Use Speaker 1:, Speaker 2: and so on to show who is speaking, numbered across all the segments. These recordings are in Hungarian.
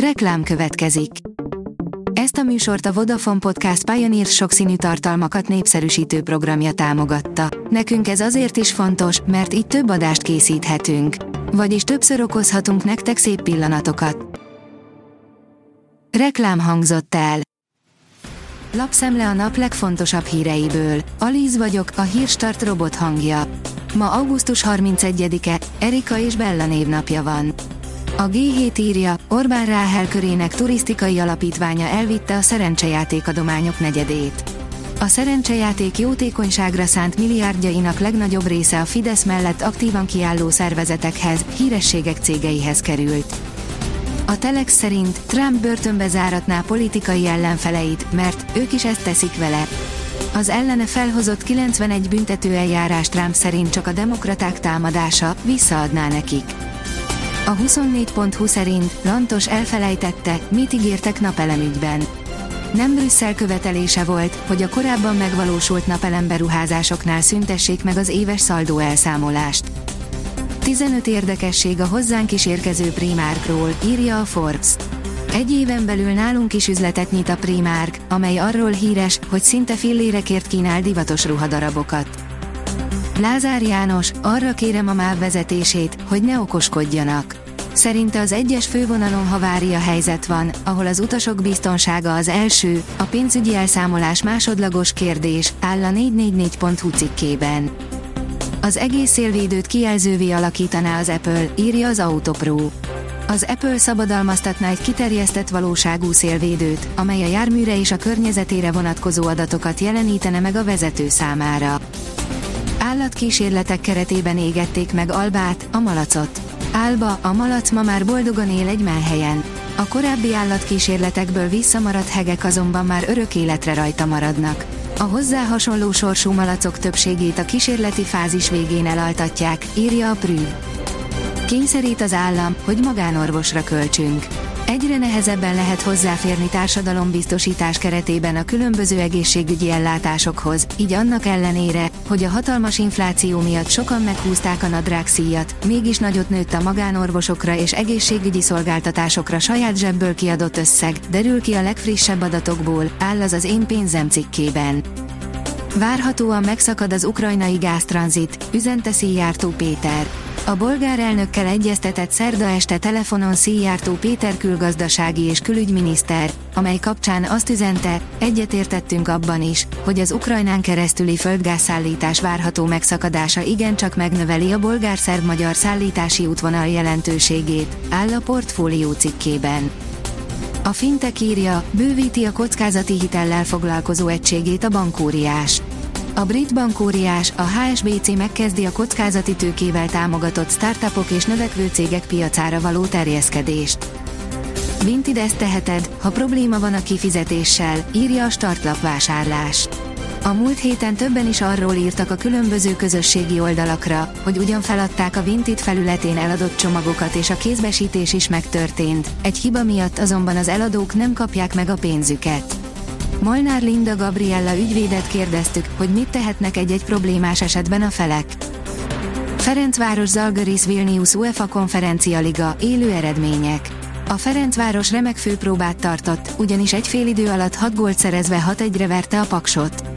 Speaker 1: Reklám következik. Ezt a műsort a Vodafone Podcast Pioneer sokszínű tartalmakat népszerűsítő programja támogatta. Nekünk ez azért is fontos, mert így több adást készíthetünk. Vagyis többször okozhatunk nektek szép pillanatokat. Reklám hangzott el. Lapszemle a nap legfontosabb híreiből. Alíz vagyok, a hírstart robot hangja. Ma augusztus 31-e, Erika és Bella névnapja van. A G7 írja, Orbán Ráhel körének turisztikai alapítványa elvitte a szerencsejáték adományok negyedét. A szerencsejáték jótékonyságra szánt milliárdjainak legnagyobb része a Fidesz mellett aktívan kiálló szervezetekhez, hírességek cégeihez került. A Telex szerint Trump börtönbe záratná politikai ellenfeleit, mert ők is ezt teszik vele. Az ellene felhozott 91 büntetőeljárás Trump szerint csak a demokraták támadása visszaadná nekik. A 24.20 szerint Lantos elfelejtette, mit ígértek napelemügyben. Nem Brüsszel követelése volt, hogy a korábban megvalósult napelemberuházásoknál szüntessék meg az éves szaldó elszámolást. 15 érdekesség a hozzánk is érkező Primárkról, írja a Forbes. Egy éven belül nálunk is üzletet nyit a Primark, amely arról híres, hogy szinte fillérekért kínál divatos ruhadarabokat. Lázár János, arra kérem a MÁV vezetését, hogy ne okoskodjanak. Szerinte az egyes fővonalon havária helyzet van, ahol az utasok biztonsága az első, a pénzügyi elszámolás másodlagos kérdés, áll a 444.hu cikkében. Az egész szélvédőt kijelzővé alakítaná az Apple, írja az Autopro. Az Apple szabadalmaztatná egy kiterjesztett valóságú szélvédőt, amely a járműre és a környezetére vonatkozó adatokat jelenítene meg a vezető számára. Állatkísérletek keretében égették meg Albát, a malacot. Álba, a malac ma már boldogan él egy melhelyen. A korábbi állatkísérletekből visszamaradt hegek azonban már örök életre rajta maradnak. A hozzá hasonló sorsú malacok többségét a kísérleti fázis végén elaltatják, írja a Prű. Kényszerít az állam, hogy magánorvosra költsünk. Egyre nehezebben lehet hozzáférni társadalombiztosítás keretében a különböző egészségügyi ellátásokhoz, így annak ellenére, hogy a hatalmas infláció miatt sokan meghúzták a nadrágszíjat, mégis nagyot nőtt a magánorvosokra és egészségügyi szolgáltatásokra saját zsebből kiadott összeg, derül ki a legfrissebb adatokból, áll az az én pénzem cikkében. Várhatóan megszakad az ukrajnai gáztranzit, üzente Szijjártó Péter. A bolgár elnökkel egyeztetett szerda este telefonon Szijjártó Péter külgazdasági és külügyminiszter, amely kapcsán azt üzente, egyetértettünk abban is, hogy az Ukrajnán keresztüli földgázszállítás várható megszakadása igencsak megnöveli a bolgár-szerb-magyar szállítási útvonal jelentőségét, áll a portfólió cikkében. A Fintech írja, bővíti a kockázati hitellel foglalkozó egységét a bankóriás. A brit bankóriás, a HSBC megkezdi a kockázati tőkével támogatott startupok és növekvő cégek piacára való terjeszkedést. Vinted ezt teheted, ha probléma van a kifizetéssel, írja a startlap vásárlás. A múlt héten többen is arról írtak a különböző közösségi oldalakra, hogy ugyan feladták a Vinted felületén eladott csomagokat és a kézbesítés is megtörtént, egy hiba miatt azonban az eladók nem kapják meg a pénzüket. Molnár Linda Gabriella ügyvédet kérdeztük, hogy mit tehetnek egy-egy problémás esetben a felek. Ferencváros Zalgiris Vilnius UEFA konferencia liga, élő eredmények. A Ferencváros remek főpróbát tartott, ugyanis egy fél idő alatt 6 gólt szerezve 6-1-re verte a Paksot.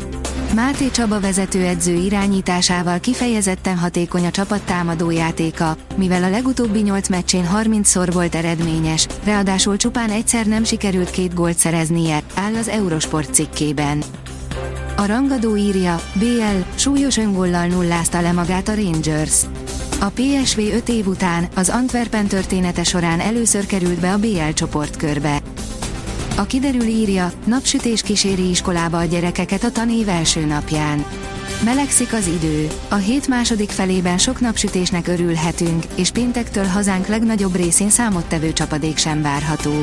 Speaker 1: Máté Csaba vezetőedző irányításával kifejezetten hatékony a csapat támadójátéka, mivel a legutóbbi 8 meccsén 30-szor volt eredményes, ráadásul csupán egyszer nem sikerült két gólt szereznie, áll az Eurosport cikkében. A rangadó írja, BL, súlyos öngollal nullázta le magát a Rangers. A PSV 5 év után, az Antwerpen története során először került be a BL csoportkörbe. A kiderül írja, napsütés kíséri iskolába a gyerekeket a tanév első napján. Melegszik az idő. A hét második felében sok napsütésnek örülhetünk, és péntektől hazánk legnagyobb részén számottevő csapadék sem várható.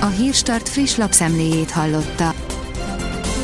Speaker 1: A Hírstart friss lapszemléjét hallotta.